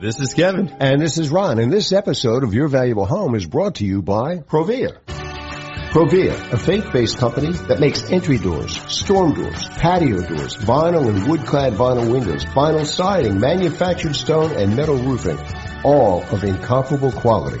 This is Kevin. And this is Ron. And this episode of Your Valuable Home is brought to you by Provia. Provia, a faith-based company that makes entry doors, storm doors, patio doors, vinyl and wood-clad vinyl windows, vinyl siding, manufactured stone, and metal roofing, all of incomparable quality.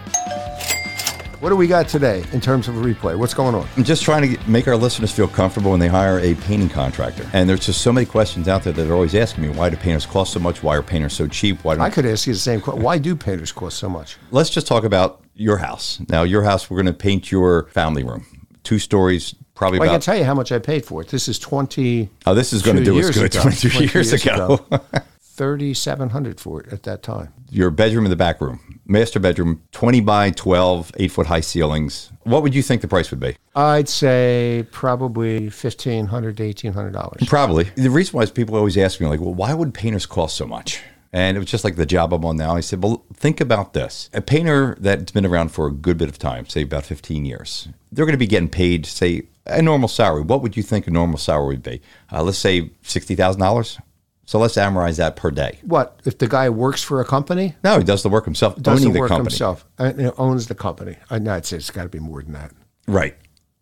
What do we got today in terms of a replay? What's going on? I'm just trying to get, make our listeners feel comfortable when they hire a painting contractor. And there's just so many questions out there that are always asking me why do painters cost so much? Why are painters so cheap? Why I could ask you the same question. Why do painters cost so much? Let's just talk about your house. Now, your house, we're going to paint your family room. Two stories, probably well, about. I can tell you how much I paid for it. This is 20. Oh, this is going to do us good. Ago, 22 years, years ago. ago. 3700 for it at that time. Your bedroom in the back room, master bedroom, 20 by 12, eight foot high ceilings. What would you think the price would be? I'd say probably 1,500 to $1,800. Probably. The reason why is people always ask me, like, well, why would painters cost so much? And it was just like the job I'm on now. I said, well, think about this. A painter that's been around for a good bit of time, say about 15 years, they're going to be getting paid, say, a normal salary. What would you think a normal salary would be? Uh, let's say $60,000. So let's amortize that per day. What if the guy works for a company? No, he does the work himself. Does owning the work company. himself? Uh, you know, owns the company. I know I'd say it's got to be more than that. Right.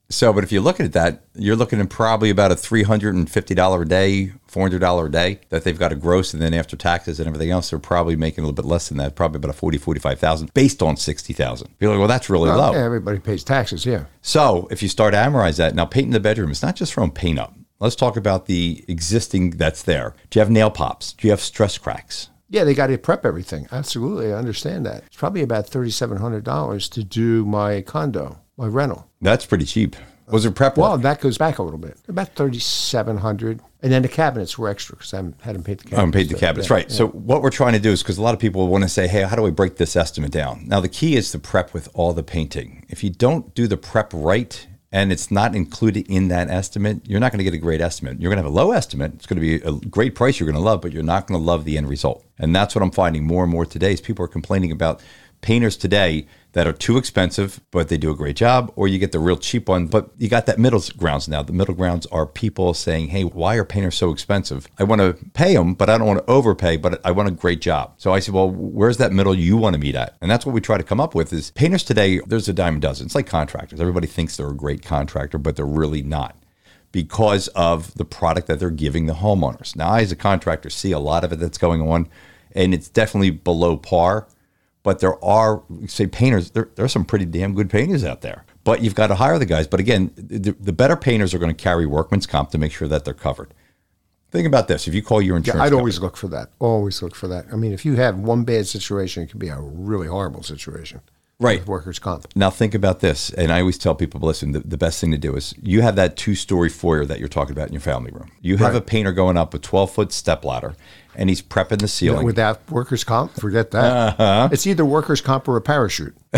So, but if you look at that, you're looking at probably about a three hundred and fifty dollar a day, four hundred dollar a day that they've got to gross, and then after taxes and everything else, they're probably making a little bit less than that, probably about a forty, forty-five thousand, based on sixty thousand. You're like, well, that's really Well, low. yeah, everybody pays taxes. Yeah. So, if you start to amortize that, now painting the bedroom, it's not just throwing paint up. Let's talk about the existing that's there. Do you have nail pops? Do you have stress cracks? Yeah, they got to prep everything. Absolutely, I understand that. It's probably about thirty-seven hundred dollars to do my condo, my rental. That's pretty cheap. Was it prep Well, that goes back a little bit, about thirty-seven hundred, and then the cabinets were extra because I hadn't paid the cabinets. I haven't paid the cabinets, Yeah, right? yeah. So what we're trying to do is because a lot of people want to say, "Hey, how do I break this estimate down?" Now the key is to prep with all the painting. If you don't do the prep right and it's not included in that estimate, you're not going to get a great estimate. You're going to have a low estimate. It's going to be a great price you're going to love, but you're not going to love the end result. And that's what I'm finding more and more today. Is people are complaining about painters today that are too expensive, but they do a great job, or you get the real cheap one. But you got that middle grounds now. The middle grounds are people saying, hey, why are painters so expensive? I want to pay them, but I don't want to overpay, but I want a great job. So I said, well, where's that middle you want to meet at? And that's what we try to come up with is painters today, there's a dime a dozen. It's like contractors. Everybody thinks they're a great contractor, but they're really not because of the product that they're giving the homeowners. Now, I, as a contractor, see a lot of it that's going on, and it's definitely below par. But there are, say, painters, there, there are some pretty damn good painters out there. But you've got to hire the guys. But again, the, the better painters are going to carry workman's comp to make sure that they're covered. Think about this. If you call your insurance Yeah, I'd company- always look for that. Always look for that. I mean, if you have one bad situation, it can be a really horrible situation. Right. Workers' comp. Now think about this, and I always tell people, listen, the, the best thing to do is you have that two-story foyer that you're talking about in your family room. You have Right. a painter going up a 12-foot step ladder, and he's prepping the ceiling. Without workers' comp, forget that. Uh-huh. It's either workers' comp or a parachute.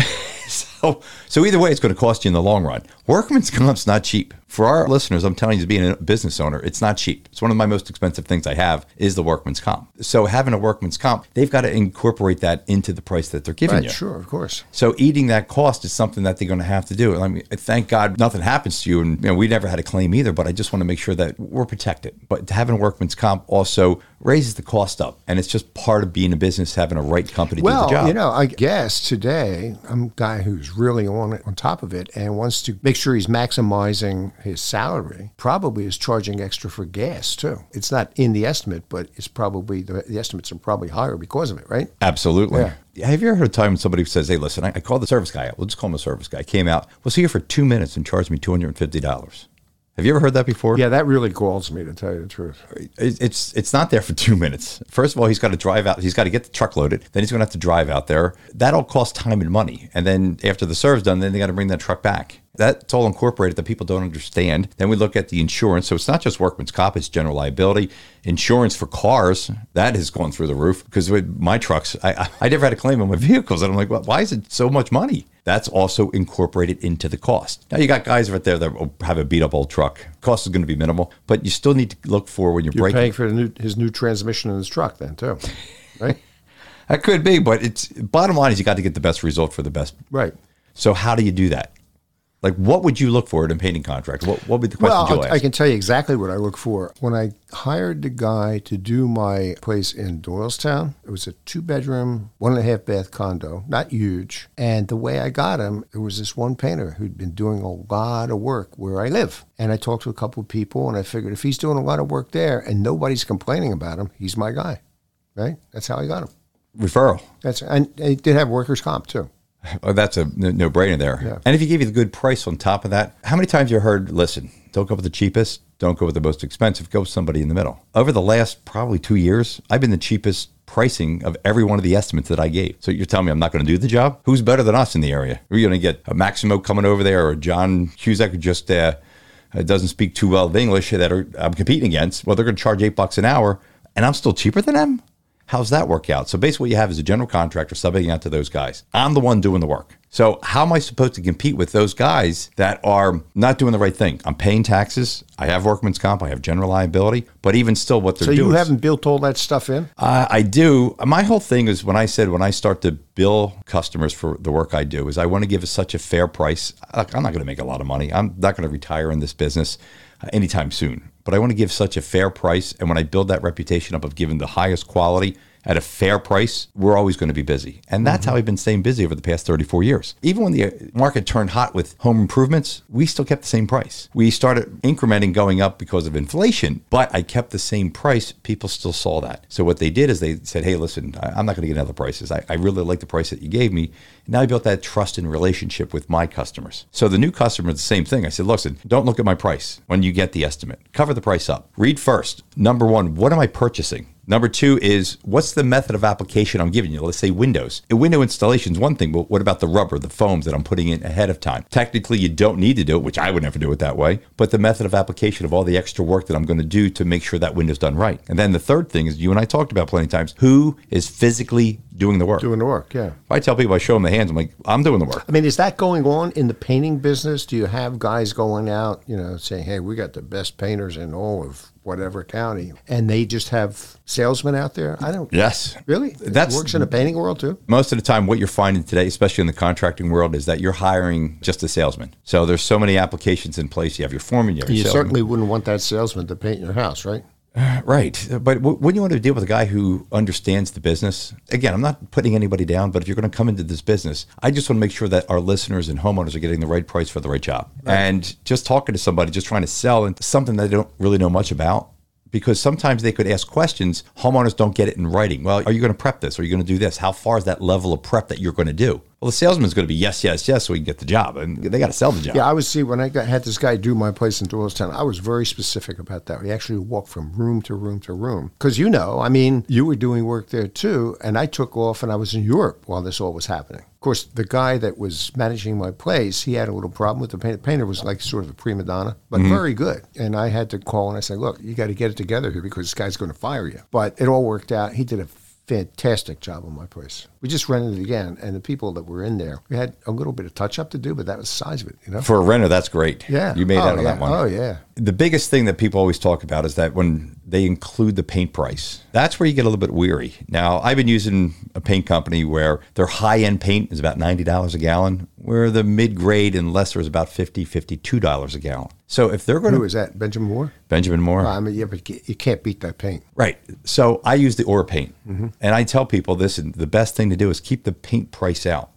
so, so either way, it's going to cost you in the long run. Workman's comp's not cheap. For our listeners, I'm telling you, as being a business owner, it's not cheap. It's one of my most expensive things I have is the workman's comp. So having a workman's comp, they've got to incorporate that into the price that they're giving Right, you. sure, of course. So eating that cost is something that they're going to have to do. I mean, thank God nothing happens to you, and you know we never had a claim either. But I just want to make sure that we're protected. But having a workman's comp also raises the cost up. And it's just part of being a business, having a right company well, do the job. you know, I guess today I'm a guy who's really on it, on top of it and wants to make sure he's maximizing his salary. Probably is charging extra for gas too. It's not in the estimate, but it's probably the, the estimates are probably higher because of it, right? Absolutely. Yeah. Have you ever heard a time when somebody says, "Hey, listen, I, I called the service guy out. We'll just call him a service guy. Came out, was here for two minutes and charged me two hundred and fifty dollars." Have you ever heard that before? Yeah, that really galls me to tell you the truth. It's it's not there for two minutes. First of all, he's got to drive out. He's got to get the truck loaded. Then he's going to have to drive out there. That all costs time and money. And then after the serve's done, then they got to bring that truck back. That's all incorporated that people don't understand. Then we look at the insurance. So it's not just workman's comp; it's general liability, insurance for cars. That has gone through the roof because with my trucks, I I, never had a claim on my vehicles, and I'm like, well, why is it so much money? That's also incorporated into the cost. Now you got guys right there that have a beat up old truck. Cost is going to be minimal, but you still need to look for when you're, You're breaking. paying for the new, his new transmission in his truck then too, right? That could be, but it's bottom line is you got to get the best result for the best. right. So how do you do that? Like, what would you look for in a painting contract? What, what would be the question Well, ask? I can tell you exactly what I look for. When I hired the guy to do my place in Doylestown, it was a two bedroom, one and a half bath condo, not huge. And the way I got him, there was this one painter who'd been doing a lot of work where I live. And I talked to a couple of people and I figured if he's doing a lot of work there and nobody's complaining about him, he's my guy. Right? That's how I got him. Referral. That's and he did have workers' comp too. Oh, that's a no brainer there. Yeah. And if you give you the good price on top of that, how many times you heard, listen, don't go with the cheapest, don't go with the most expensive, go with somebody in the middle. Over the last probably two years, I've been the cheapest pricing of every one of the estimates that I gave. So you're telling me I'm not going to do the job? Who's better than us in the area? Are you going to get a Maximo coming over there or John Cusack who just uh, uh, doesn't speak too well of English that are, I'm competing against? Well, they're going to charge eight bucks an hour and I'm still cheaper than them? How's that work out? So basically, what you have is a general contractor subbing out to those guys. I'm the one doing the work. So how am I supposed to compete with those guys that are not doing the right thing? I'm paying taxes. I have workman's comp. I have general liability. But even still, what they're So doing. So you haven't built all that stuff in? Uh, I do. My whole thing is when I said when I start to bill customers for the work I do is I want to give such a fair price. I'm not going to make a lot of money. I'm not going to retire in this business uh, anytime soon. But I want to give such a fair price, and when I build that reputation up of giving the highest quality at a fair price, we're always going to be busy. And that's mm-hmm. how I've been staying busy over the past 34 years. Even when the market turned hot with home improvements, we still kept the same price. We started incrementing going up because of inflation, but I kept the same price. People still saw that. So what they did is they said, hey, listen, I'm not going to get other prices. I, I really like the price that you gave me. Now I built that trust and relationship with my customers. So the new customer, the same thing. I said, listen, don't look at my price when you get the estimate. Cover the price up. Read first. Number one, what am I purchasing? Number two is what's the method of application I'm giving you? Let's say Windows. A window installation is one thing, but what about the rubber, the foams that I'm putting in ahead of time? Technically, you don't need to do it, which I would never do it that way, but the method of application of all the extra work that I'm going to do to make sure that window's done right. And then the third thing is you and I talked about plenty of times who is physically doing the work. Doing the work, yeah. If I tell people, I show them the hands, I'm like, I'm doing the work. I mean, is that going on in the painting business? Do you have guys going out, you know, saying, "Hey, we got the best painters in all of whatever county," and they just have salesmen out there? I don't. Yes. Really? That works in the painting world too. most of the time what you're finding today especially in the contracting world is that you're hiring just a salesman so there's so many applications in place you have your foreman you have your You salesman. certainly wouldn't want that salesman to paint your house, right? right. But w- wouldn't you want to deal with a guy who understands the business again i'm not putting anybody down but if you're going to come into this business i just want to make sure that our listeners and homeowners are getting the right price for the right job. And just talking to somebody just trying to sell into something that they don't really know much about because sometimes they could ask questions homeowners don't get it in writing. Well are you going to prep this? Are you going to do this? How far is that level of prep that you're going to do well the salesman's going to be yes yes yes so we can get the job and they got to sell the job Yeah, I was see when I got, had this guy do my place in Doylestown. I was very specific about that. We actually walked from room to room to room because you know, I mean, you were doing work there too, and I took off and I was in Europe while this all was happening. Of course, the guy that was managing my place, he had a little problem with the painter. Painter was like sort of a prima donna, but mm-hmm. very good. And I had to call and I said, "Look, you got to get it together here because this guy's going to fire you." But it all worked out. He did a fantastic job on my place. We just rented it again, and the people that were in there, we had a little bit of touch up to do, but that was the size of it, you know. for a renter that's great Yeah. you made oh, out of yeah. that one Oh yeah. The biggest thing that people always talk about is that when they include the paint price, that's where you get a little bit weary. Now, I've been using a paint company where their high end paint is about $90 a gallon, where the mid grade and lesser is about $50, $52 a gallon. So if they're going to. is that? Benjamin Moore? Benjamin Moore. I mean, yeah, but you can't beat that paint. Right. So I use the Aura paint. Mm-hmm. And I tell people this, the best thing to do is keep the paint price out.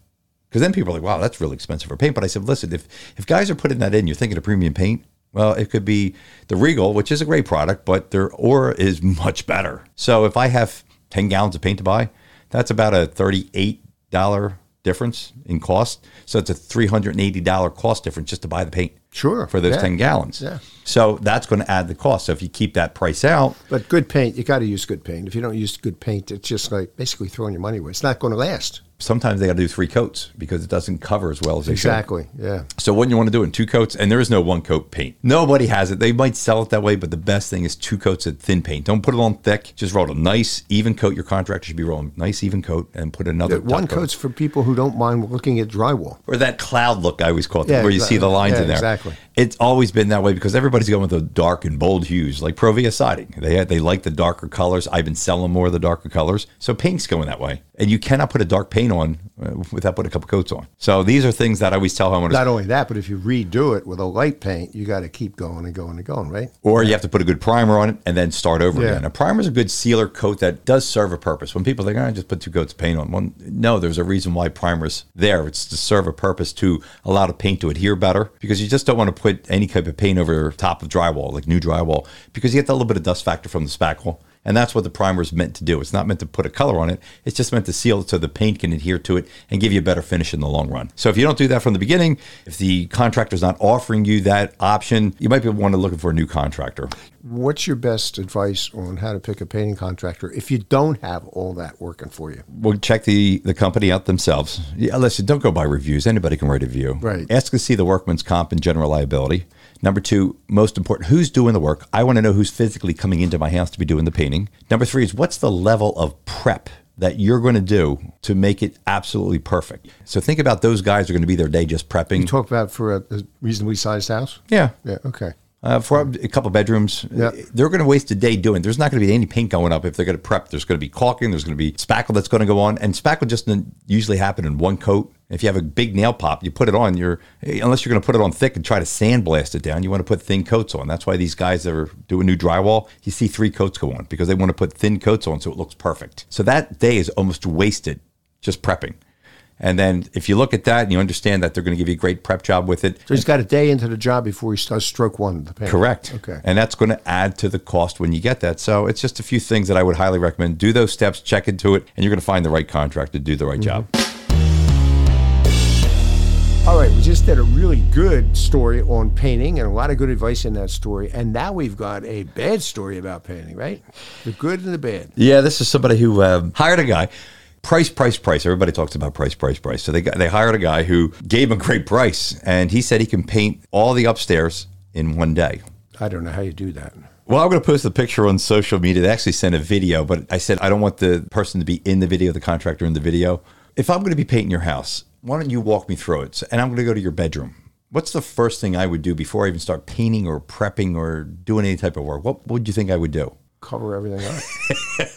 Because then people are like, wow, that's really expensive for paint. But I said, listen, if, if guys are putting that in, you're thinking of premium paint, well, it could be the Regal, which is a great product, but their Aura is much better. So if I have 10 gallons of paint to buy, that's about a $38 difference in cost. So it's a $380 cost difference just to buy the paint. Sure, For those yeah, 10 gallons. yeah. So that's going to add the cost. So if you keep that price out, But good paint, you got to use good paint. If you don't use good paint, it's just like basically throwing your money away. It's not going to last. Sometimes they got to do three coats because it doesn't cover as well as they should. Exactly. Yeah. So what you want to do it in two coats, and there is no one coat paint. Nobody has it. They might sell it that way, but the best thing is two coats of thin paint. Don't put it on thick. Just roll a nice even coat. Your contractor should be rolling nice even coat and put another The one coat. coat's for people who don't mind looking at drywall. or that cloud look I always call it, Yeah, where you see the lines Yeah, in there. exactly. It's always been that way because everybody's going with the dark and bold hues, like Provia siding. They they like the darker colors. I've been selling more of the darker colors, so paint's going that way. And you cannot put a dark paint on uh, without putting a couple coats on. So these are things that I always tell homeowners. Not only that, but if you redo it with a light paint, you got to keep going and going and going, right? Or you have to put a good primer on it and then start over Yeah. again. A primer is a good sealer coat that does serve a purpose. When people think, "Oh, I just put two coats of paint on, well, no, there's a reason why primer's there. It's to serve a purpose to allow the paint to adhere better because you just don't want to put any type of paint over top of drywall, like new drywall, because you get that little bit of dust factor from the spackle. And that's what the primer is meant to do. It's not meant to put a color on it. It's just meant to seal it so the paint can adhere to it and give you a better finish in the long run. So if you don't do that from the beginning, if the contractor's not offering you that option, you might be wanting to look for a new contractor. What's your best advice on how to pick a painting contractor if you don't have all that working for you? Well, check the, the company out themselves. Yeah, listen, don't go by reviews. Anybody can write a review. Right. Ask to see the workman's comp and general liability. Number two, most important, who's doing the work? I want to know who's physically coming into my house to be doing the painting. Number three is what's the level of prep that you're going to do to make it absolutely perfect. So think about those guys are going to be their day just prepping. You talk about for a, a reasonably sized house? yeah. Yeah, okay. Uh, for a couple bedrooms, Yeah. they're going to waste a day doing. There's not going to be any paint going up if they're going to prep. There's going to be caulking. There's going to be spackle that's going to go on, and spackle just usually happen in one coat. If you have a big nail pop, you put it on. You're unless you're going to put it on thick and try to sandblast it down. You want to put thin coats on. That's why these guys that are doing new drywall, you see three coats go on because they want to put thin coats on so it looks perfect. So that day is almost wasted just prepping. And then if you look at that and you understand that they're going to give you a great prep job with it, So he's got a day into the job before he starts stroke one the. Correct. Okay. And that's going to add to the cost when you get that. So it's just a few things that I would highly recommend. Do those steps, check into it, and you're going to find the right contractor to do the right job. All right, we just did a really good story on painting and a lot of good advice in that story. And now we've got a bad story about painting, right? The good and the bad. Yeah, this is somebody who um, hired a guy. Price, price, price. Everybody talks about price, price, price. So they got, they hired a guy who gave him a great price, and he said he can paint all the upstairs in one day. I don't know how you do that. Well, I'm going to post the picture on social media. They actually sent a video, but I said I don't want the person to be in the video, the contractor in the video. If I'm going to be painting your house, why don't you walk me through it? And I'm going to go to your bedroom. What's the first thing I would do before I even start painting or prepping or doing any type of work? What would you think I would do? Cover everything up.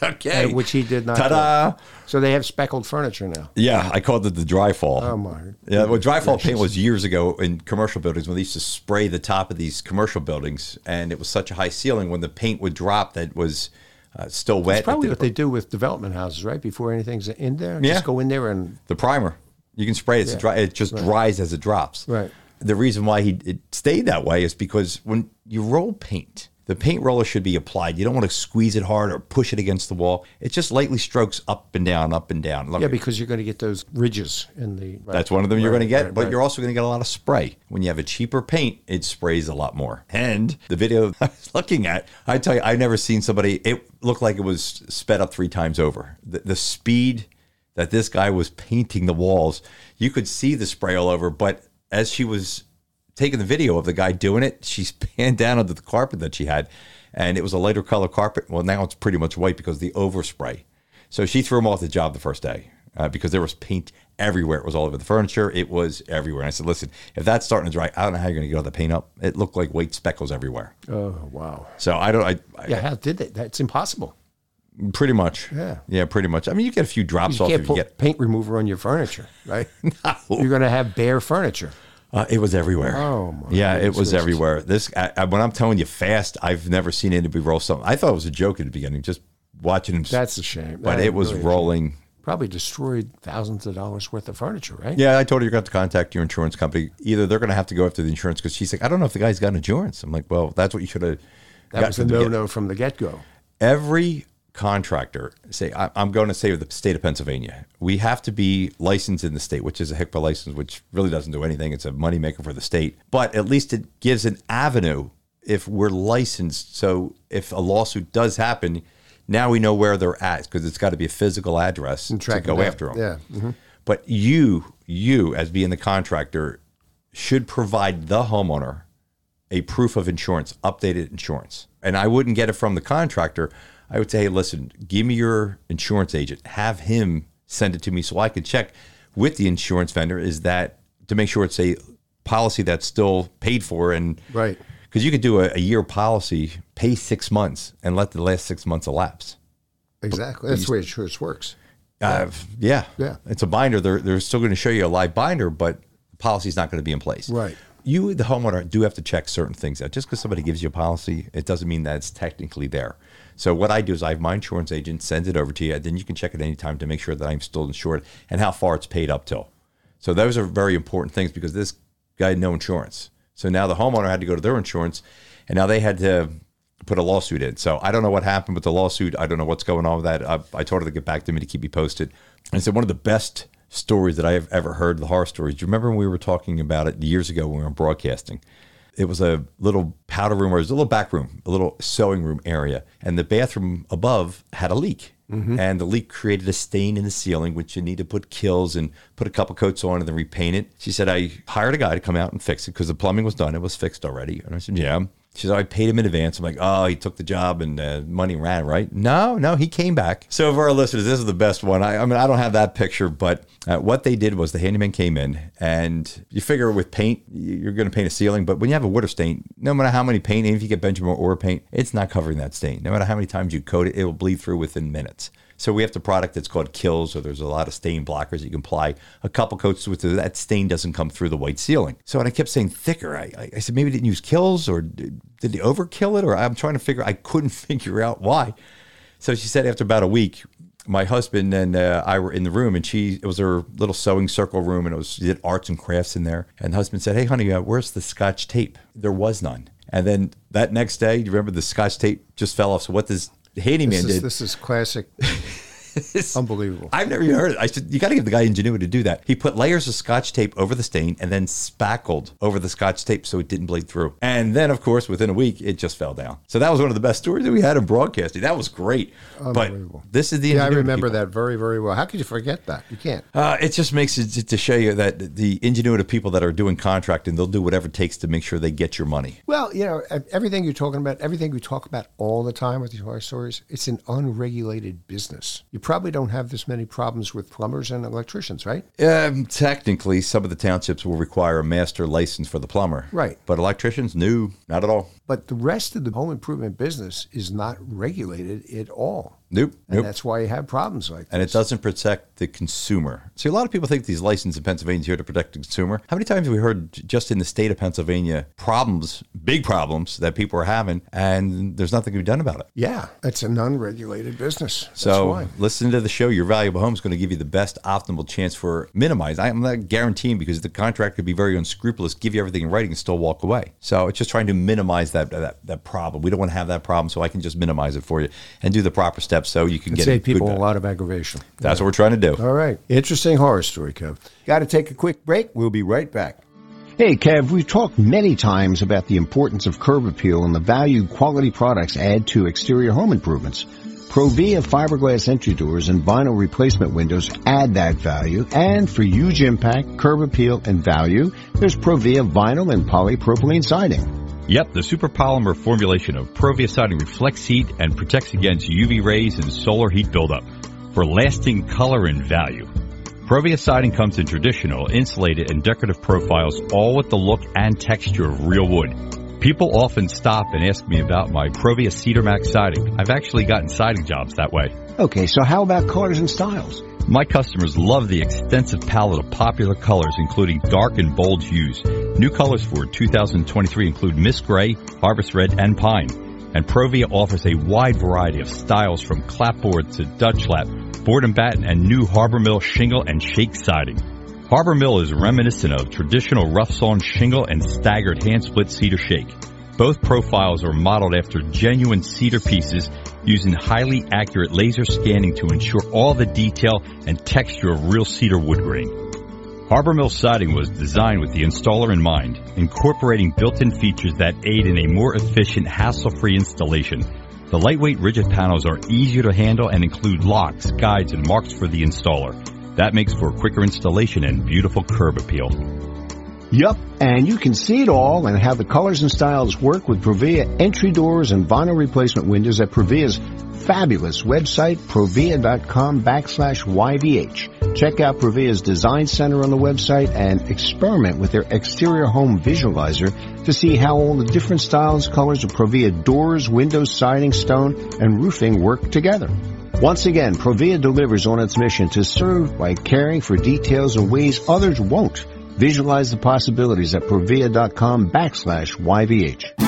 Okay. Uh, which he did not. Ta-da! So they have speckled furniture now. Yeah, I called it the dry fall. Oh, my Yeah, well, dry fall paint was years ago in commercial buildings when they used to spray the top of these commercial buildings, and it was such a high ceiling when the paint would drop that was uh, still wet. It's probably what they do with development houses, right? Before anything's in there, Yeah. just go in there and the primer. You can spray it. It's Yeah. dry, it just dries as it drops. Right. The reason why he it stayed that way is because when you roll paint, the paint roller should be applied. You don't want to squeeze it hard or push it against the wall. It just lightly strokes up and down, up and down. Look, yeah, because you're going to get those ridges in the. right. that's one of them you're going to get, right, but you're also going to get a lot of spray. When you have a cheaper paint, it sprays a lot more. And the video I was looking at, I tell you, I've never seen somebody, it looked like it was sped up three times over. The, the speed that this guy was painting the walls, you could see the spray all over, but as she was taking the video of the guy doing it, she's panned down onto the carpet that she had, and it was a lighter color carpet. Well, now it's pretty much white because of the overspray. So she threw him off the job the first day uh, because there was paint everywhere. It was all over the furniture. It was everywhere. And I said, listen, if that's starting to dry, I don't know how you're going to get all the paint up. It looked like white speckles everywhere. Oh wow. So I don't. I, I Yeah, how did they? That's impossible. pretty much. Yeah. Yeah, pretty much. I mean, you get a few drops You off can't if you get. paint remover on your furniture, right? no. You're going to have bare furniture. Uh, it was everywhere. Oh, my Yeah, it was everywhere. This I, I, when I'm telling you fast, I've never seen anybody roll something. I thought it was a joke at the beginning, just watching him. That's a shame. but That it was really rolling. Probably destroyed thousands of dollars worth of furniture, right? Yeah, I told her you're going to have to contact your insurance company. Either they're going to have to go after the insurance because she's like, I don't know if the guy's got insurance. I'm like, well, that's what you should have. That was a no-no from the get-go. Every contractor, say, I, I'm going to say the state of Pennsylvania, we have to be licensed in the state, which is a HICPA license, which really doesn't do anything. It's a moneymaker for the state, but at least it gives an avenue if we're licensed. So if a lawsuit does happen, now we know where they're at because it's got to be a physical address to track go down. after them. Yeah. mhm. But you, you as being the contractor, should provide the homeowner a proof of insurance, updated insurance. And I wouldn't get it from the contractor. I would say, hey, listen, give me your insurance agent. Have him send it to me so I can check with the insurance vendor. Is that to make sure it's a policy that's still paid for and Right. because you could do a, a year policy, pay six months, and let the last six months elapse. Exactly. That's the way insurance works. Uh, yeah, Yeah. It's a binder. They're they're still going to show you a live binder, but the policy's not going to be in place. Right. You, the homeowner, do have to check certain things out. Just because somebody gives you a policy, it doesn't mean that it's technically there. So what I do is I have my insurance agent send it over to you, and then you can check it anytime to make sure that I'm still insured and how far it's paid up till. So those are very important things because this guy had no insurance. So now the homeowner had to go to their insurance, and now they had to put a lawsuit in. So I don't know what happened with the lawsuit. I don't know what's going on with that. I, I told her to get back to me to keep me posted. And so one of the best stories that I have ever heard, the horror stories. Do you remember when we were talking about it years ago when we were broadcasting? It was a little powder room, or it was a little back room, a little sewing room area, and the bathroom above had a leak. Mm-hmm. And the leak created a stain in the ceiling, which you need to put Kilz and put a couple coats on and then repaint it. She said, I hired a guy to come out and fix it because the plumbing was done. It was fixed already. And I said, Yeah. She said, I paid him in advance. I'm like, oh, he took the job and uh, money ran, right? No, no, he came back. So for our listeners, this is the best one. I, I mean, I don't have that picture, but uh, what they did was the handyman came in and you figure with paint, you're going to paint a ceiling, but when you have a water stain, no matter how many paint, even if you get Benjamin Moore paint, it's not covering that stain. No matter how many times you coat it, it will bleed through within minutes. So we have the product that's called Kilz, or there's a lot of stain blockers you can apply a couple coats with it. That stain doesn't come through the white ceiling. So and I kept saying thicker. I, I, said maybe didn't use Kilz, or did, did they overkill it? Or I'm trying to figure. I couldn't figure out why. So she said after about a week, my husband and uh, I were in the room, and she it was her little sewing circle room, and it was she did arts and crafts in there. And the husband said, "Hey, honey, uh, where's the Scotch tape?" There was none. And then that next day, you remember the Scotch tape just fell off. So what this handyman This is, did? this is classic. Unbelievable. I've never even heard it. I said, you got to give the guy ingenuity to do that. He put layers of scotch tape over the stain and then spackled over the scotch tape so it didn't bleed through. And then, of course, within a week, it just fell down. So that was one of the best stories that we had in broadcasting. That was great. But this is the yeah, I remember people. that very, very well. How could you forget that? You can't. Uh, it just makes it to show you that the ingenuity of people that are doing contracting, they'll do whatever it takes to make sure they get your money. Well, you know, everything you're talking about, everything we talk about all the time with these horror stories, it's an unregulated business. You probably don't have this many problems with plumbers and electricians, right? Um, technically, some of the townships will require a master license for the plumber. Right. But electricians, no, not at all. But the rest of the home improvement business is not regulated at all. Nope. And nope. that's why you have problems like that. and it doesn't protect the consumer. See, a lot of people think these licenses in Pennsylvania is here to protect the consumer. How many times have we heard just in the state of Pennsylvania problems, big problems that people are having, and there's nothing to be done about it? Yeah, it's an unregulated business. That's So why. listen to the show. Your valuable home is going to give you the best optimal chance for minimize. I'm not guaranteeing because the contract could be very unscrupulous, give you everything in writing, and still walk away. So it's just trying to minimize that that, that problem. We don't want to have that problem, so I can just minimize it for you and do the proper steps so you can get Save it good people a lot of aggravation. That's what we're trying to do. All right. Interesting horror story, Kev. Got to take a quick break. We'll be right back. Hey, Kev, we've talked many times about the importance of curb appeal and the value quality products add to exterior home improvements. Provia fiberglass entry doors and vinyl replacement windows add that value. And for huge impact, curb appeal, and value, there's Provia vinyl and polypropylene siding. Yep, the super polymer formulation of Provia siding reflects heat and protects against UV rays and solar heat buildup for lasting color and value. Provia siding comes in traditional, insulated, and decorative profiles, all with the look and texture of real wood. People often stop and ask me about my Provia Cedar Max siding. I've actually gotten siding jobs that way. Okay, so how about colors and styles? My customers love the extensive palette of popular colors, including dark and bold hues. New colors for 2023 include Mist Gray, Harvest Red, and Pine. And Provia offers a wide variety of styles from clapboard to Dutch lap, board and batten, and new Harbor Mill shingle and shake siding. Harbor Mill is reminiscent of traditional rough sawn shingle and staggered hand split cedar shake. Both profiles are modeled after genuine cedar pieces using highly accurate laser scanning to ensure all the detail and texture of real cedar wood grain. Harbor Mill siding was designed with the installer in mind, incorporating built-in features that aid in a more efficient, hassle-free installation. The lightweight rigid panels are easier to handle and include locks, guides, and marks for the installer. That makes for quicker installation and beautiful curb appeal. Yup, and you can see it all and how the colors and styles work with Provia entry doors and vinyl replacement windows at Provia's fabulous website, provia.com backslash YVH. Check out Provia's Design Center on the website and experiment with their exterior home visualizer to see how all the different styles, colors of Provia doors, windows, siding, stone, and roofing work together. Once again, Provia delivers on its mission to serve by caring for details in ways others won't. Visualize the possibilities at provia.com backslash YVH.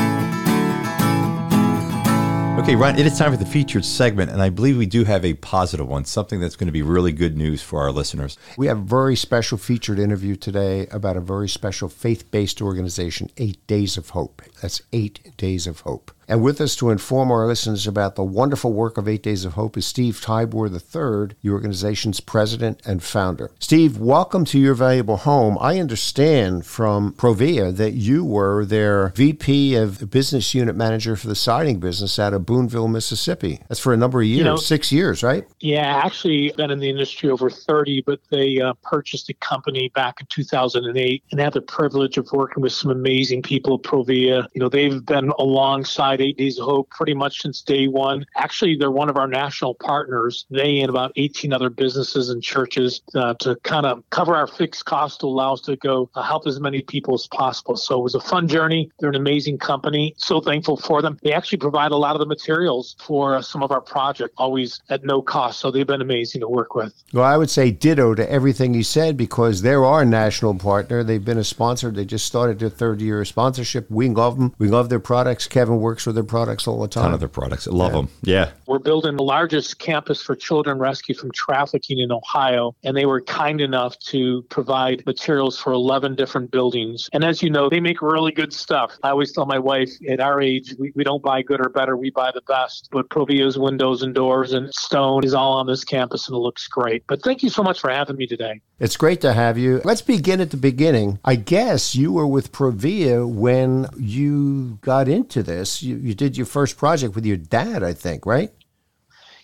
Okay, Ron, it is time for the featured segment, and I believe we do have a positive one, something that's going to be really good news for our listeners. We have a very special featured interview today about a very special faith based organization, Eight Days of Hope. That's Eight Days of Hope. And with us to inform our listeners about the wonderful work of Eight Days of Hope is Steve Tybor III, the organization's president and founder. Steve, welcome to your valuable home. I understand from Provia that you were their VP of Business Unit Manager for the siding business out of Booneville, Mississippi. That's for a number of years, you know, six years, right? Yeah, actually, been in the industry over 30, but they uh, purchased a company back in 2008 and had the privilege of working with some amazing people at Provia. You know, they've been alongside Eight Days of Hope pretty much since day one. Actually, they're one of our national partners. They and about 18 other businesses and churches uh, to kind of cover our fixed costs to allow us to go uh, help as many people as possible. So it was a fun journey. They're an amazing company. So thankful for them. They actually provide a lot of the materials for uh, some of our projects, always at no cost. So they've been amazing to work with. Well, I would say ditto to everything you said because they're our national partner. They've been a sponsor. They just started their third year of sponsorship. We love them. We love their products. Kevin works for their products all the time. Ton of their products. I love yeah. them. Yeah. We're building the largest campus for children rescued from trafficking in Ohio, and they were kind enough to provide materials for 11 different buildings. And as you know, they make really good stuff. I always tell my wife, at our age, we, we don't buy good or better, we buy the best. But Provia's windows and doors and stone is all on this campus, and it looks great. But thank you so much for having me today. It's great to have you. Let's begin at the beginning. I guess you were with Provia when you got into this. You, you did your first project with your dad, I think, right?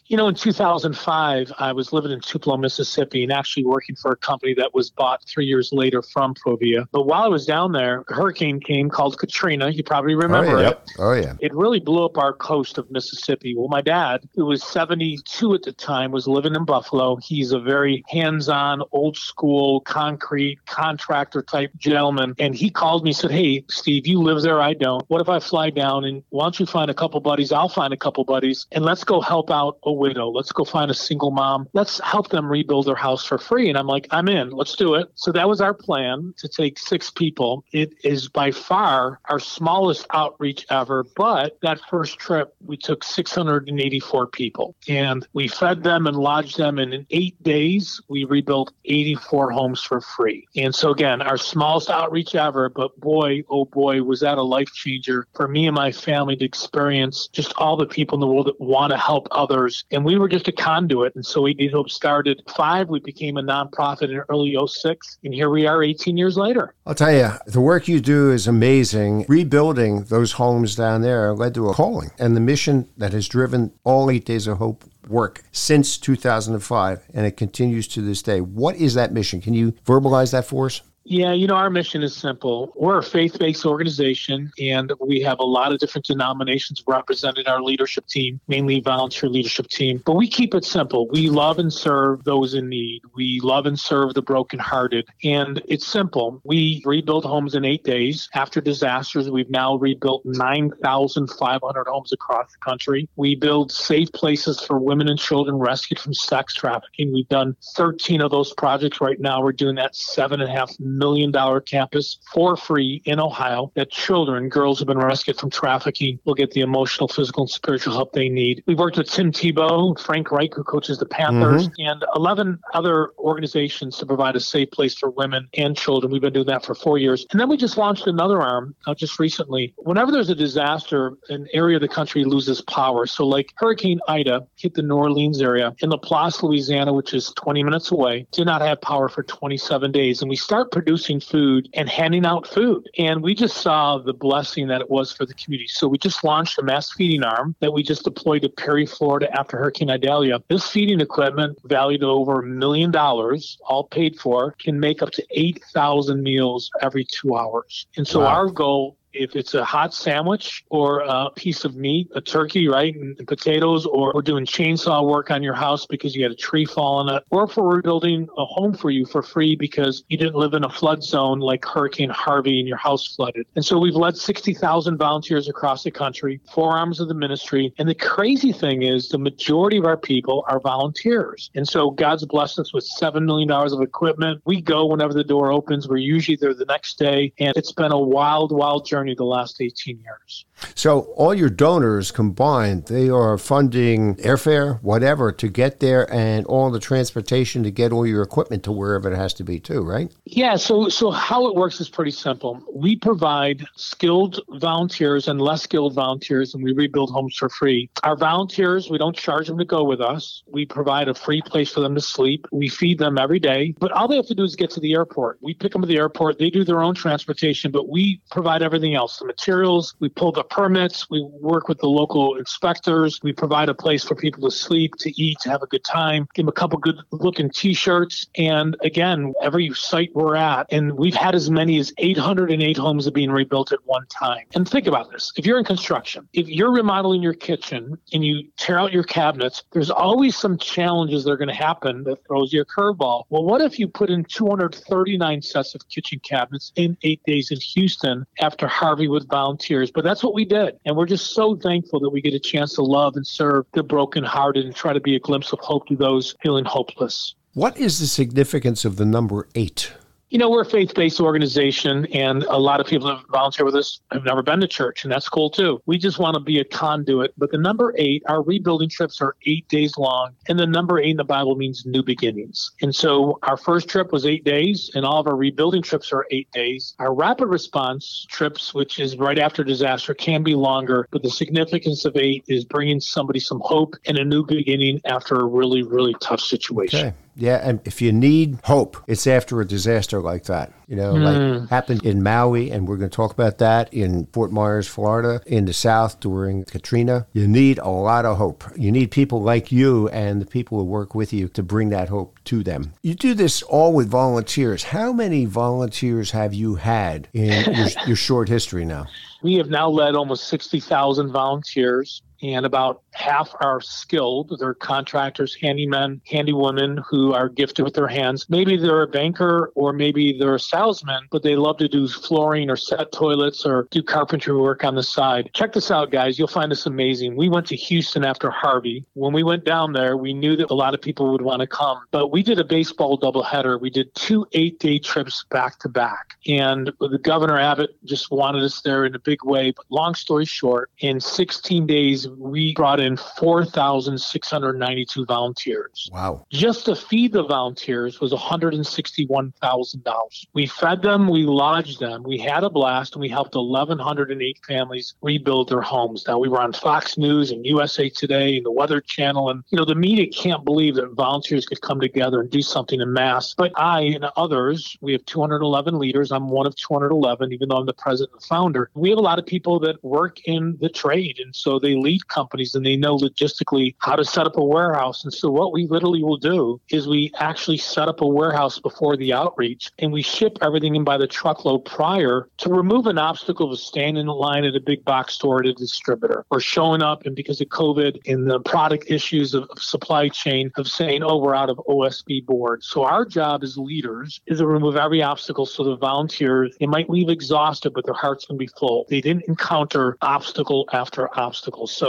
You know, in 2005, I was living in Tupelo, Mississippi, and actually working for a company that was bought three years later from Provia. But while I was down there, a hurricane came called Katrina. You probably oh, remember oh, yeah. it. Oh, yeah. It really blew up our coast of Mississippi. Well, my dad, who was 72 at the time, was living in Buffalo. He's a very hands on, old school, concrete contractor type gentleman. And he called me and said, Hey, Steve, you live there. I don't. What if I fly down and why don't you find a couple buddies? I'll find a couple buddies and let's go help out widow. Let's go find a single mom. Let's help them rebuild their house for free. And I'm like, I'm in. Let's do it. So that was our plan to take six people. It is by far our smallest outreach ever. But that first trip, we took 684 people and we fed them and lodged them. And in eight days, we rebuilt 84 homes for free. And so, again, our smallest outreach ever. But boy, oh boy, was that a life changer for me and my family to experience just all the people in the world that want to help others. And we were just a conduit. And so we Hope started five. We became a nonprofit in early 06. And here we are 18 years later. I'll tell you, the work you do is amazing. Rebuilding those homes down there led to a calling and the mission that has driven all Eight Days of Hope work since 2005 and it continues to this day. What is that mission? Can you verbalize that for us? Yeah, you know, our mission is simple. We're a faith based organization, and we have a lot of different denominations represented in our leadership team, mainly volunteer leadership team. But we keep it simple. We love and serve those in need. We love and serve the brokenhearted. And it's simple. We rebuild homes in eight days. After disasters, we've now rebuilt 9,500 homes across the country. We build safe places for women and children rescued from sex trafficking. We've done 13 of those projects right now. We're doing that seven and a half million dollar campus for free in Ohio that children, girls who've been rescued from trafficking will get the emotional, physical, and spiritual help they need. We've worked with Tim Tebow, Frank Reich, who coaches the Panthers, mm-hmm. and 11 other organizations to provide a safe place for women and children. We've been doing that for four years. And then we just launched another arm uh, just recently. Whenever there's a disaster, an area of the country loses power. So, like Hurricane Ida hit the New Orleans area in Laplace, Louisiana, which is 20 minutes away, did not have power for 27 days. And we start producing food and handing out food. And we just saw the blessing that it was for the community. So we just launched a mass feeding arm that we just deployed to Perry, Florida after Hurricane Idalia. This feeding equipment, valued at over a million dollars, all paid for, can make up to 8,000 meals every two hours. And so wow. our goal if it's a hot sandwich or a piece of meat, a turkey, right, and, potatoes, or we're doing chainsaw work on your house because you had a tree fall on it, or we're rebuilding a home for you for free because you didn't live in a flood zone like Hurricane Harvey and your house flooded. And so we've led 60,000 volunteers across the country, four arms of the ministry. And the crazy thing is, the majority of our people are volunteers. And so God's blessed us with $7 million of equipment. We go whenever the door opens. We're usually there the next day. And it's been a wild, wild journey the last 18 years. So all your donors combined, they are funding airfare, whatever, to get there, and all the transportation to get all your equipment to wherever it has to be, too, right? Yeah. So so how it works is pretty simple. We provide skilled volunteers and less skilled volunteers, and we rebuild homes for free. Our volunteers, we don't charge them to go with us. We provide a free place for them to sleep. We feed them every day, but all they have to do is get to the airport. We pick them to the airport. They do their own transportation, but we provide everything else: the materials. We pull the permits. We work with the local inspectors. We provide a place for people to sleep, to eat, to have a good time, give them a couple good looking t shirts. And again, every site we're at, and we've had as many as 808 homes being rebuilt at one time. And think about this if you're in construction, if you're remodeling your kitchen and you tear out your cabinets, there's always some challenges that are going to happen that throws you a curveball. Well, what if you put in 239 sets of kitchen cabinets in eight days in Houston after Harvey with volunteers? But that's what we did. And we're just so thankful that we get a chance to love and serve the brokenhearted and try to be a glimpse of hope to those feeling hopeless. What is the significance of the number eight? You know, we're a faith based organization, and a lot of people that volunteer with us have never been to church, and that's cool too. We just want to be a conduit. But the number eight, our rebuilding trips are eight days long, and the number eight in the Bible means new beginnings. And so our first trip was eight days, and all of our rebuilding trips are eight days. Our rapid response trips, which is right after disaster, can be longer, but the significance of eight is bringing somebody some hope and a new beginning after a really, really tough situation. Okay. Yeah, and if you need hope, it's after a disaster like that. You know, mm. like hmm. happened in Maui, and we're going to talk about that in Fort Myers, Florida, in the South during Katrina. You need a lot of hope. You need people like you and the people who work with you to bring that hope to them. You do this all with volunteers. How many volunteers have you had in your, your short history now? We have now led almost 60,000 volunteers and about half are skilled. They're contractors, handymen, handywomen who are gifted with their hands. Maybe they're a banker or maybe they're a salesman, but they love to do flooring or set toilets or do carpentry work on the side. Check this out, guys. You'll find this amazing. We went to Houston after Harvey. When we went down there, we knew that a lot of people would want to come, but we did a baseball doubleheader. We did two eight day trips back to back. And the governor Abbott just wanted us there in a big way. But long story short, in 16 days, we brought in 4,692 volunteers. Wow. Just to feed the volunteers was $161,000. We fed them, we lodged them, we had a blast, and we helped 1,108 families rebuild their homes. Now, we were on Fox News and USA Today and the Weather Channel, and, you know, the media can't believe that volunteers could come together and do something in mass. But I and others, we have 211 leaders. I'm one of 211, even though I'm the president and founder. We have a lot of people that work in the trade, and so they lead companies and they know logistically how to set up a warehouse. And so what we literally will do is we actually set up a warehouse before the outreach and we ship everything in by the truckload prior to remove an obstacle of standing in line at a big box store at a distributor or showing up and because of COVID and the product issues of, of supply chain of saying, oh, we're out of OSB board. So our job as leaders is to remove every obstacle so the volunteers, they might leave exhausted, but their heart's can be full. They didn't encounter obstacle after obstacle. So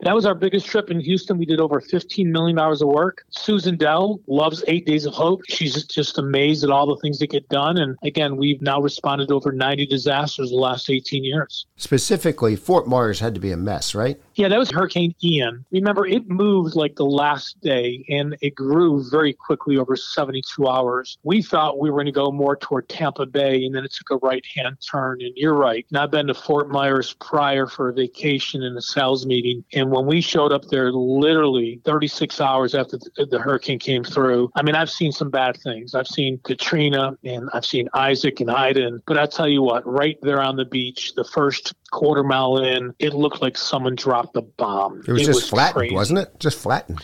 that was our biggest trip in Houston. We did over $15 million of work. Susan Dell loves Eight Days of Hope. She's just amazed at all the things that get done. And again, we've now responded to over 90 disasters the last 18 years. Specifically, Fort Myers had to be a mess, right? Yeah, that was Hurricane Ian. Remember, it moved like the last day and it grew very quickly over 72 hours. We thought we were going to go more toward Tampa Bay and then it took a right hand turn. And you're right. And I've been to Fort Myers prior for a vacation and a sales meeting. And when we showed up there, literally 36 hours after the, the hurricane came through, I mean, I've seen some bad things. I've seen Katrina and I've seen Isaac and Ida. But I tell you what, right there on the beach, the first quarter mile in, it looked like someone dropped a bomb. It was it just was flattened, crazy. wasn't it? Just flattened.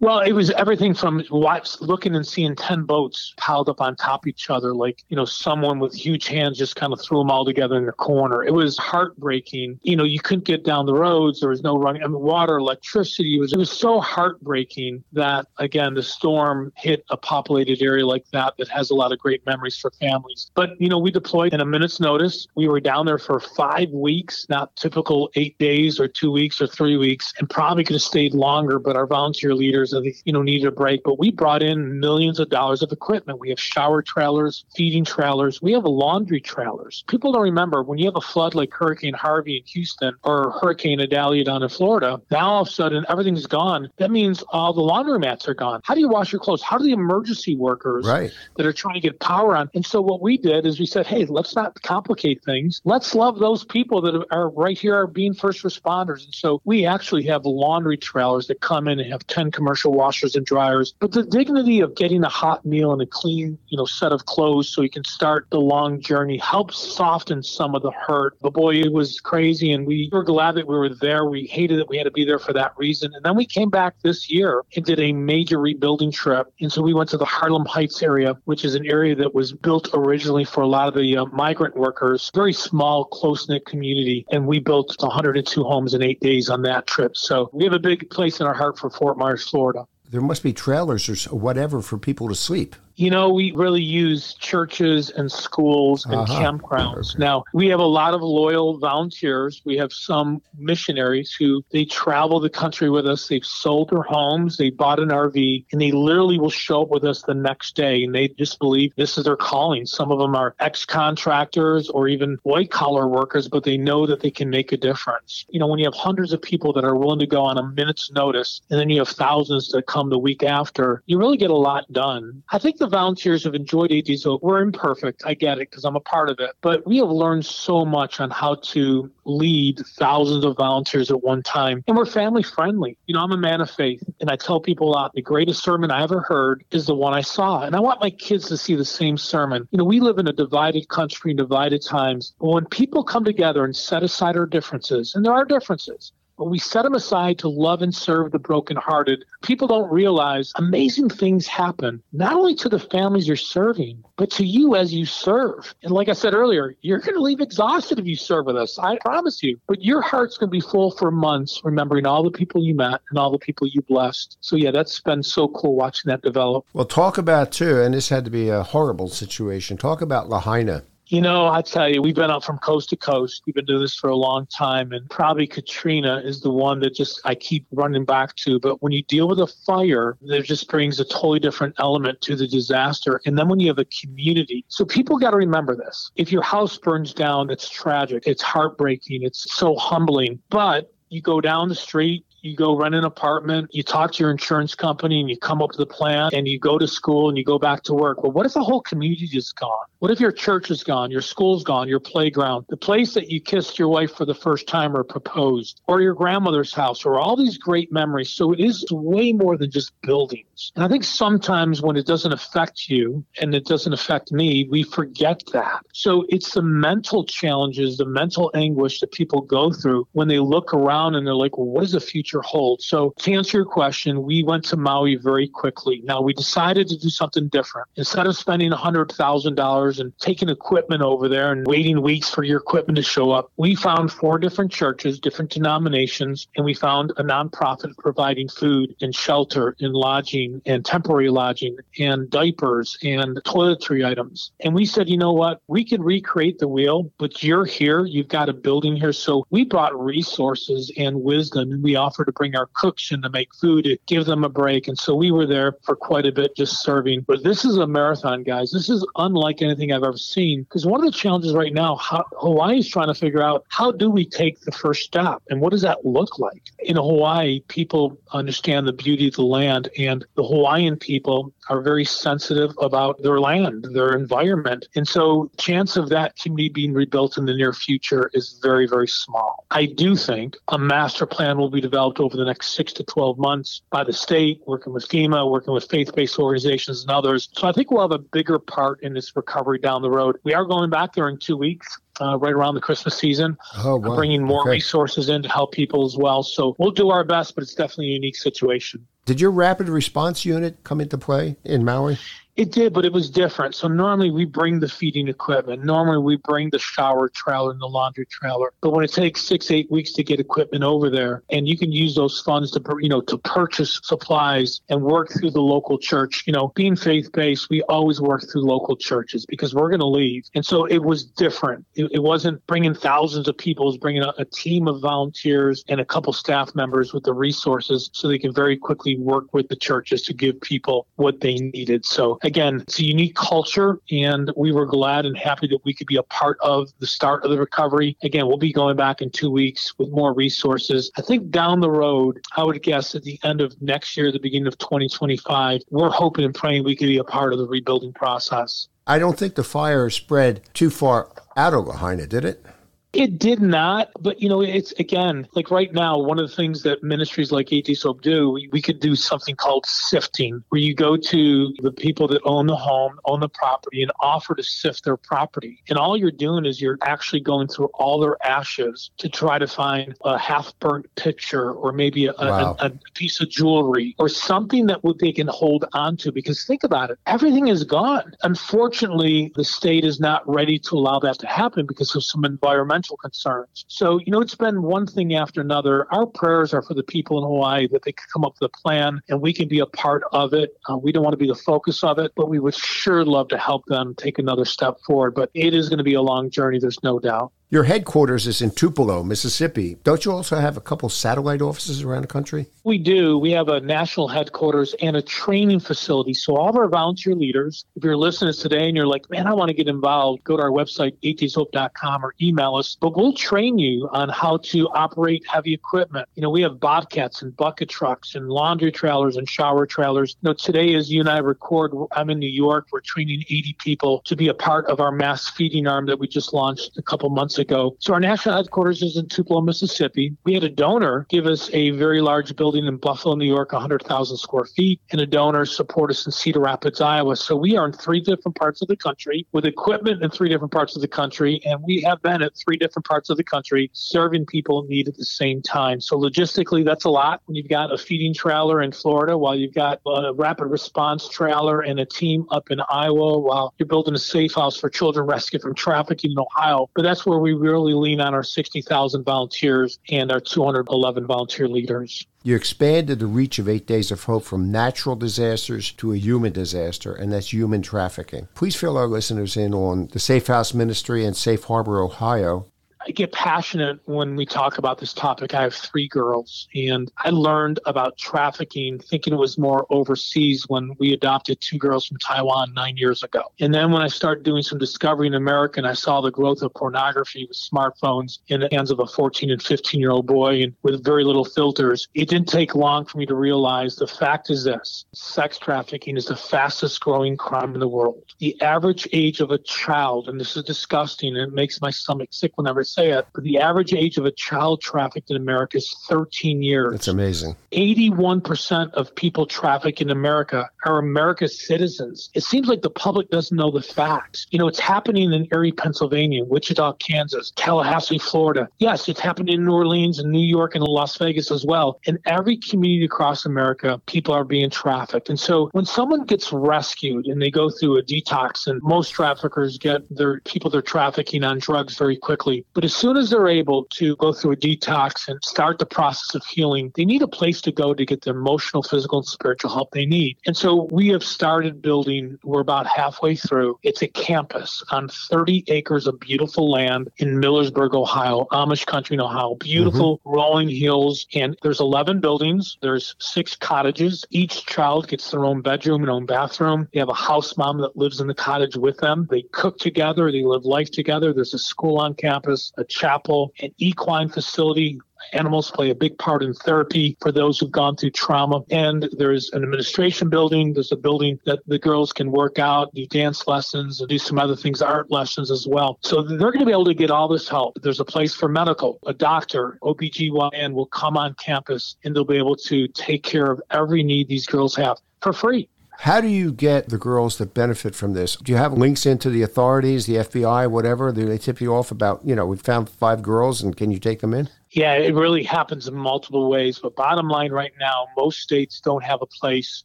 Well, it was everything from looking and seeing 10 boats piled up on top of each other, like, you know, someone with huge hands just kind of threw them all together in the corner. It was heartbreaking. You know, you couldn't get down the roads. There was no running, I mean, water, electricity. It was, it was so heartbreaking that, again, the storm hit a populated area like that that has a lot of great memories for families. But, you know, we deployed in a minute's notice. We were down there for five weeks, not typical eight days or two weeks or three weeks, and probably could have stayed longer, but our volunteer leaders, You know, needed a break. But we brought in millions of dollars of equipment. We have shower trailers, feeding trailers, we have laundry trailers. People don't remember when you have a flood like Hurricane Harvey in Houston or Hurricane Idalia down in Florida, now all of a sudden everything's gone. That means all the laundromats are gone. How do you wash your clothes? How do the emergency workers Right. that are trying to get power on? And so what we did is we said, hey, let's not complicate things. Let's love those people that are right here are being first responders. And so we actually have laundry trailers that come in and have 10 commercial washers and dryers. But the dignity of getting a hot meal and a clean, you know, set of clothes so you can start the long journey helps soften some of the hurt. But boy, it was crazy and we were glad that we were there. We hated that we had to be there for that reason. And then we came back this year and did a major rebuilding trip. And so we went to the Harlem Heights area, which is an area that was built originally for a lot of the uh, migrant workers, very small, close knit community. And we built 102 homes in eight days on that trip. So we have a big place in our heart for Fort Myers, Florida. There must be trailers or whatever for people to sleep. You know, we really use churches and schools and Uh-huh. campgrounds. Now, we have a lot of loyal volunteers. We have some missionaries who they travel the country with us. They've sold their homes, they bought an RV, and they literally will show up with us the next day. And they just believe this is their calling. Some of them are ex contractors or even white collar workers, but they know that they can make a difference. You know, when you have hundreds of people that are willing to go on a minute's notice, and then you have thousands that come the week after, you really get a lot done. I think the volunteers have enjoyed. Oak. We're imperfect. I get it because I'm a part of it. But we have learned so much on how to lead thousands of volunteers at one time. And we're family friendly. You know, I'm a man of faith. And I tell people a lot the greatest sermon I ever heard is the one I saw. And I want my kids to see the same sermon. You know, we live in a divided country in divided times. But when people come together and set aside our differences, and there are differences, but we set them aside to love and serve the brokenhearted. People don't realize amazing things happen, not only to the families you're serving, but to you as you serve. And like I said earlier, you're going to leave exhausted if you serve with us. I promise you. But your heart's going to be full for months, remembering all the people you met and all the people you blessed. So, yeah, that's been so cool watching that develop. Well, talk about too, and this had to be a horrible situation. Talk about Lahaina. You know, I tell you, we've been up from coast to coast. We've been doing this for a long time, and probably Katrina is the one that just I keep running back to. But when you deal with a fire, there just brings a totally different element to the disaster. And then when you have a community, so people got to remember this: if your house burns down, it's tragic, it's heartbreaking, it's so humbling. But you go down the street, you go rent an apartment, you talk to your insurance company, and you come up with a plan, and you go to school and you go back to work. Well, what if the whole community is gone? What if your church is gone, your school's gone, your playground, the place that you kissed your wife for the first time or proposed, or your grandmother's house, or all these great memories? So it is way more than just buildings. And I think sometimes when it doesn't affect you and it doesn't affect me, we forget that. So it's the mental challenges, the mental anguish that people go through when they look around and they're like, well, what does the future hold? So to answer your question, we went to Maui very quickly. Now we decided to do something different. Instead of spending $100,000 and taking equipment over there and waiting weeks for your equipment to show up, we found four different churches, different denominations, and we found a nonprofit providing food and shelter and lodging and temporary lodging and diapers and toiletry items. And we said, you know what? We can recreate the wheel, but you're here. You've got a building here. So we brought resources and wisdom and we offered to bring our cooks in to make food to give them a break. And so we were there for quite a bit just serving. But this is a marathon, guys. This is unlike anything I've ever seen. Because one of the challenges right now, Hawaii is trying to figure out how do we take the first step and what does that look like? In Hawaii, people understand the beauty of the land, and the Hawaiian people are very sensitive about their land, their environment. And so, chance of that community being rebuilt in the near future is very, very small. I do think a master plan will be developed over the next six to 12 months by the state, working with FEMA, working with faith based organizations and others. So, I think we'll have a bigger part in this recovery down the road. We are going back there in two weeks uh, right around the Christmas season. Oh, wow. Bringing more Okay. resources in to help people as well. So we'll do our best, but it's definitely a unique situation. Did your rapid response unit come into play in Maui? It did, but it was different. So normally we bring the feeding equipment. Normally we bring the shower trailer and the laundry trailer. But when it takes six, eight weeks to get equipment over there, and you can use those funds to, you know, to purchase supplies and work through the local church. You know, being faith-based, we always work through local churches because we're going to leave. And so it was different. It, it wasn't bringing thousands of people. It was bringing a, a team of volunteers and a couple staff members with the resources so they can very quickly work with the churches to give people what they needed. So again, it's a unique culture, and we were glad and happy that we could be a part of the start of the recovery. Again, we'll be going back in two weeks with more resources. I think down the road, I would guess at the end of next year, the beginning of 2025, we're hoping and praying we could be a part of the rebuilding process. I don't think the fire spread too far out of Lahaina, did it? It did not, but you know, it's again like right now. One of the things that ministries like 8 Days of Hope do, we, we could do something called sifting, where you go to the people that own the home, own the property, and offer to sift their property. And all you're doing is you're actually going through all their ashes to try to find a half-burnt picture, or maybe a, Wow. a, a piece of jewelry, or something that would- they can hold on to. Because think about it, everything is gone. Unfortunately, the state is not ready to allow that to happen because of some environmental concerns. So, you know, it's been one thing after another. Our prayers are for the people in Hawaii that they can come up with a plan and we can be a part of it. Uh, we don't want to be the focus of it, but we would sure love to help them take another step forward. But it is going to be a long journey, there's no doubt. Your headquarters is in Tupelo, Mississippi. Don't you also have a couple satellite offices around the country? We do. We have a national headquarters and a training facility. So all of our volunteer leaders, if you're listening today and you're like, man, I want to get involved, go to our website, atshope.com or email us. But we'll train you on how to operate heavy equipment. You know, we have bobcats and bucket trucks and laundry trailers and shower trailers. You know, today as you and I record, I'm in New York. We're training 80 people to be a part of our mass feeding arm that we just launched a couple months ago. So our national headquarters is in Tupelo, Mississippi. We had a donor give us a very large building in Buffalo, New York, 100,000 square feet, and a donor support us in Cedar Rapids, Iowa. So we are in three different parts of the country with equipment in three different parts of the country, and we have been at three different parts of the country serving people in need at the same time. So logistically, that's a lot when you've got a feeding trailer in Florida, while you've got a rapid response trailer and a team up in Iowa, while you're building a safe house for children rescued from trafficking in Ohio. But that's where we really lean on our 60,000 volunteers and our 211 volunteer leaders. You expanded the reach of Eight Days of Hope from natural disasters to a human disaster, and that's human trafficking. Please fill our listeners in on the Safe House Ministry and Safe Harbor, Ohio. I get passionate when we talk about this topic. I have three girls, and I learned about trafficking thinking it was more overseas when we adopted two girls from Taiwan nine years ago. And then when I started doing some discovery in America and I saw the growth of pornography with smartphones in the hands of a 14 and 15 year old boy and with very little filters, it didn't take long for me to realize the fact is this sex trafficking is the fastest growing crime in the world. The average age of a child, and this is disgusting and it makes my stomach sick whenever say it, but the average age of a child trafficked in America is 13 years. That's amazing. 81% of people trafficked in America are America's citizens. It seems like the public doesn't know the facts. You know, it's happening in Erie, Pennsylvania, Wichita, Kansas, Tallahassee, Florida. Yes, it's happening in New Orleans and New York and Las Vegas as well. In every community across America, people are being trafficked. And so when someone gets rescued and they go through a detox, and most traffickers get their people they're trafficking on drugs very quickly. But as soon as they're able to go through a detox and start the process of healing, they need a place to go to get the emotional, physical, and spiritual help they need. And so we have started building, we're about halfway through. It's a campus on 30 acres of beautiful land in Millersburg, Ohio, Amish country in Ohio. Beautiful mm-hmm. rolling hills. And there's 11 buildings, there's six cottages. Each child gets their own bedroom and own bathroom. They have a house mom that lives in the cottage with them. They cook together, they live life together. There's a school on campus, a chapel, an equine facility Animals play a big part in therapy for those who've gone through trauma. And there's an administration building. There's a building that the girls can work out, do dance lessons, and do some other things, art lessons as well. So they're going to be able to get all this help. There's a place for medical. A doctor, OBGYN will come on campus and they'll be able to take care of every need these girls have for free. How do you get the girls that benefit from this? Do you have links into the authorities, the FBI, whatever? Do they tip you off about, you know, we found five girls and can you take them in? Yeah, it really happens in multiple ways. But bottom line right now, most states don't have a place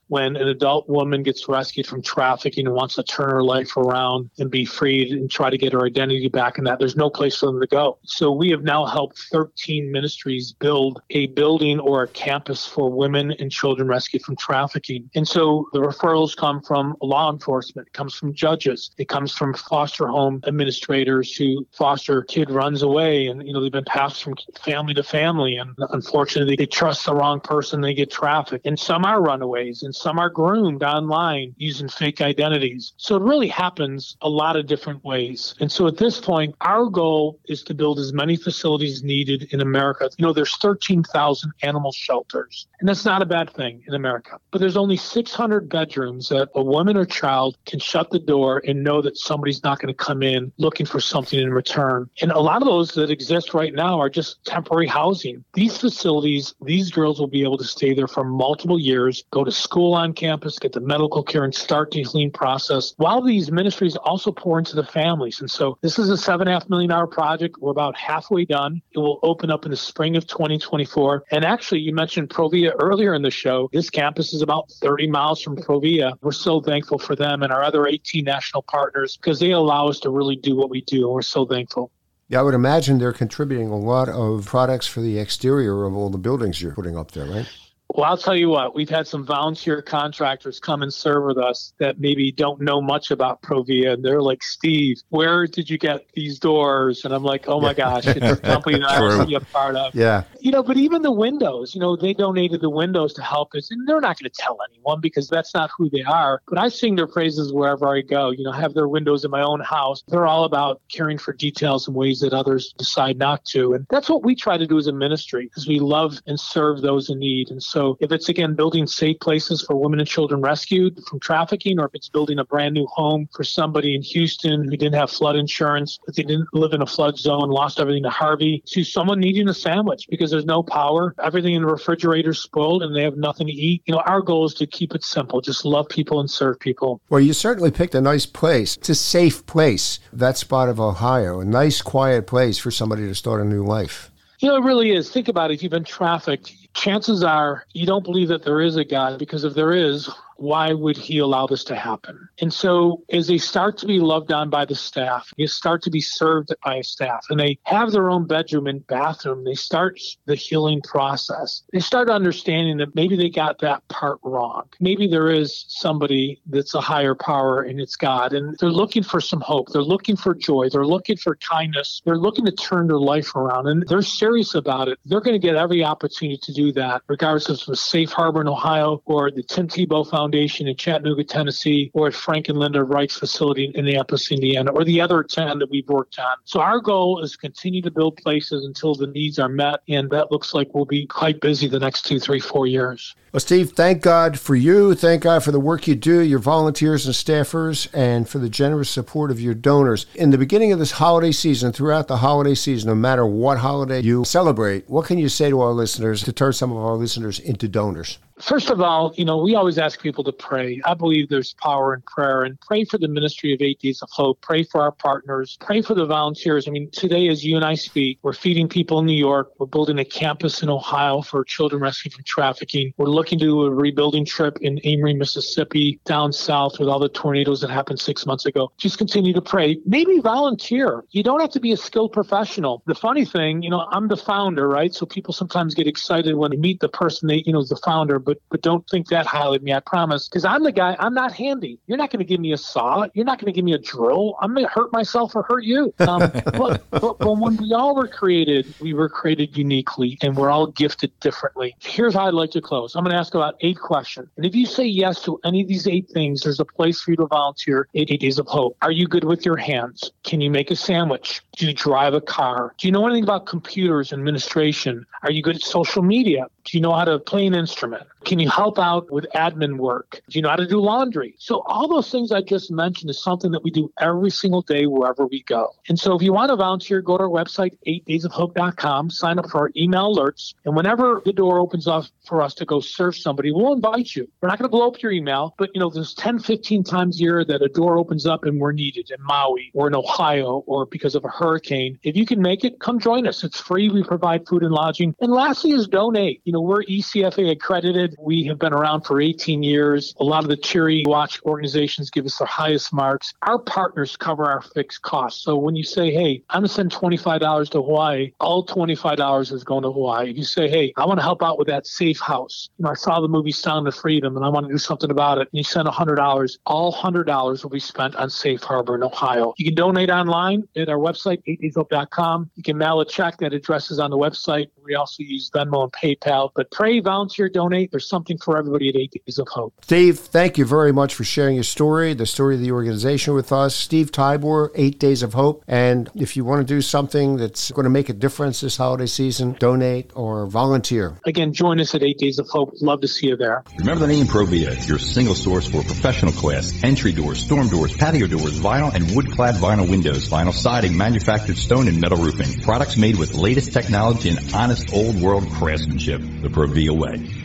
when an adult woman gets rescued from trafficking and wants to turn her life around and be freed and try to get her identity back and that. There's no place for them to go. So we have now helped 13 ministries build a building or a campus for women and children rescued from trafficking. And so the referrals come from law enforcement, it comes from judges, it comes from foster home administrators who foster kid runs away and, you know, they've been passed from family family to family. And unfortunately, they trust the wrong person, they get trafficked. And some are runaways and some are groomed online using fake identities. So it really happens a lot of different ways. And so at this point, our goal is to build as many facilities needed in America. You know, there's 13,000 animal shelters, and that's not a bad thing in America. But there's only 600 bedrooms that a woman or child can shut the door and know that somebody's not going to come in looking for something in return. And a lot of those that exist right now are just temporary temporary housing. These facilities, these girls will be able to stay there for multiple years, go to school on campus, get the medical care, and start the healing process while these ministries also pour into the families. And so this is a seven and a half million dollar project. We're about halfway done. It will open up in the spring of 2024. And actually, you mentioned ProVia earlier in the show. This campus is about 30 miles from ProVia. We're so thankful for them and our other 18 national partners because they allow us to really do what we do. And we're so thankful. Yeah, I would imagine they're contributing a lot of products for the exterior of all the buildings you're putting up there, right? Well, I'll tell you what, we've had some volunteer contractors come and serve with us that maybe don't know much about ProVia. And they're like, Steve, where did you get these doors? And I'm like, oh my gosh, it's a company that I to be a part of. Yeah. You know, but even the windows, you know, they donated the windows to help us. And they're not going to tell anyone because that's not who they are. But I sing their praises wherever I go. You know, have their windows in my own house. They're all about caring for details in ways that others decide not to. And that's what we try to do as a ministry, because we love and serve those in need. And so so if it's again building safe places for women and children rescued from trafficking, or if it's building a brand new home for somebody in Houston who didn't have flood insurance, but they didn't live in a flood zone, lost everything to Harvey, to someone needing a sandwich because there's no power, everything in the refrigerator's spoiled, and they have nothing to eat. You know, our goal is to keep it simple, just love people and serve people. Well, you certainly picked a nice place. It's a safe place, that spot of Ohio, a nice, quiet place for somebody to start a new life. You know, it really is. Think about it. If you've been trafficked, chances are you don't believe that there is a God because if there is, why would he allow this to happen? And so, as they start to be loved on by the staff, they start to be served by a staff, and they have their own bedroom and bathroom, they start the healing process. They start understanding that maybe they got that part wrong. Maybe there is somebody that's a higher power and it's God, and they're looking for some hope. They're looking for joy. They're looking for kindness. They're looking to turn their life around, and they're serious about it. They're going to get every opportunity to do that, regardless it's Safe Harbor in Ohio or the Tim Tebow Foundation Foundation in Chattanooga, Tennessee, or at Frank and Linda Wright's facility in Annapolis, Indiana, or the other 10 that we've worked on. So our goal is to continue to build places until the needs are met, and that looks like we'll be quite busy the next two, three, four years. Well, Steve, thank God for you. Thank God for the work you do, your volunteers and staffers, and for the generous support of your donors. In the beginning of this holiday season, throughout the holiday season, no matter what holiday you celebrate, what can you say to our listeners to turn some of our listeners into donors? First of all, you know, we always ask people to pray. I believe there's power in prayer and pray for the ministry of Eight Days of Hope. Pray for our partners. Pray for the volunteers. I mean, today, as you and I speak, we're feeding people in New York. We're building a campus in Ohio for children rescued from trafficking. We're looking to do a rebuilding trip in Amory, Mississippi, down south with all the tornadoes that happened six months ago. Just continue to pray. Maybe volunteer. You don't have to be a skilled professional. The funny thing, you know, I'm the founder, right? So people sometimes get excited when they meet the person they, you know, is the founder but but don't think that highly of me. I promise, because I'm the guy. I'm not handy. You're not going to give me a saw. You're not going to give me a drill. I'm going to hurt myself or hurt you. Um, but, but, but when we all were created, we were created uniquely, and we're all gifted differently. Here's how I'd like to close. I'm going to ask about eight questions, and if you say yes to any of these eight things, there's a place for you to volunteer. Eight, eight days of hope. Are you good with your hands? Can you make a sandwich? Do you drive a car? Do you know anything about computers, and administration? Are you good at social media? Do you know how to play an instrument? Can you help out with admin work? Do you know how to do laundry? So all those things I just mentioned is something that we do every single day wherever we go. And so if you want to volunteer, go to our website, 8daysofhope.com, sign up for our email alerts. And whenever the door opens up for us to go serve somebody, we'll invite you. We're not going to blow up your email, but you know, there's 10, 15 times a year that a door opens up and we're needed in Maui or in Ohio or because of a hurricane. If you can make it, come join us. It's free. We provide food and lodging. And lastly is donate. You know, we're ECFA accredited. We have been around for 18 years. A lot of the Charity Watch organizations give us the highest marks. Our partners cover our fixed costs. So when you say, hey, I'm going to send $25 to Hawaii, all $25 is going to Hawaii. If you say, hey, I want to help out with that safe house. You know, I saw the movie Sound of Freedom and I want to do something about it. And you send $100, all $100 will be spent on Safe Harbor in Ohio. You can donate online at our website, 8dayshope.com. You can mail a check. That address is on the website. We also use Venmo and PayPal. But pray, volunteer, donate. There's something for everybody at Eight Days of Hope. Steve, thank you very much for sharing your story, the story of the organization with us. Steve Tybor, Eight Days of Hope. And if you want to do something that's going to make a difference this holiday season, donate or volunteer. Again, join us at Eight Days of Hope. Love to see you there. Remember the name ProVia, your single source for professional class, entry doors, storm doors, patio doors, vinyl and wood clad vinyl windows, vinyl siding, manufactured stone and metal roofing. Products made with latest technology and honest old world craftsmanship. The ProVia way.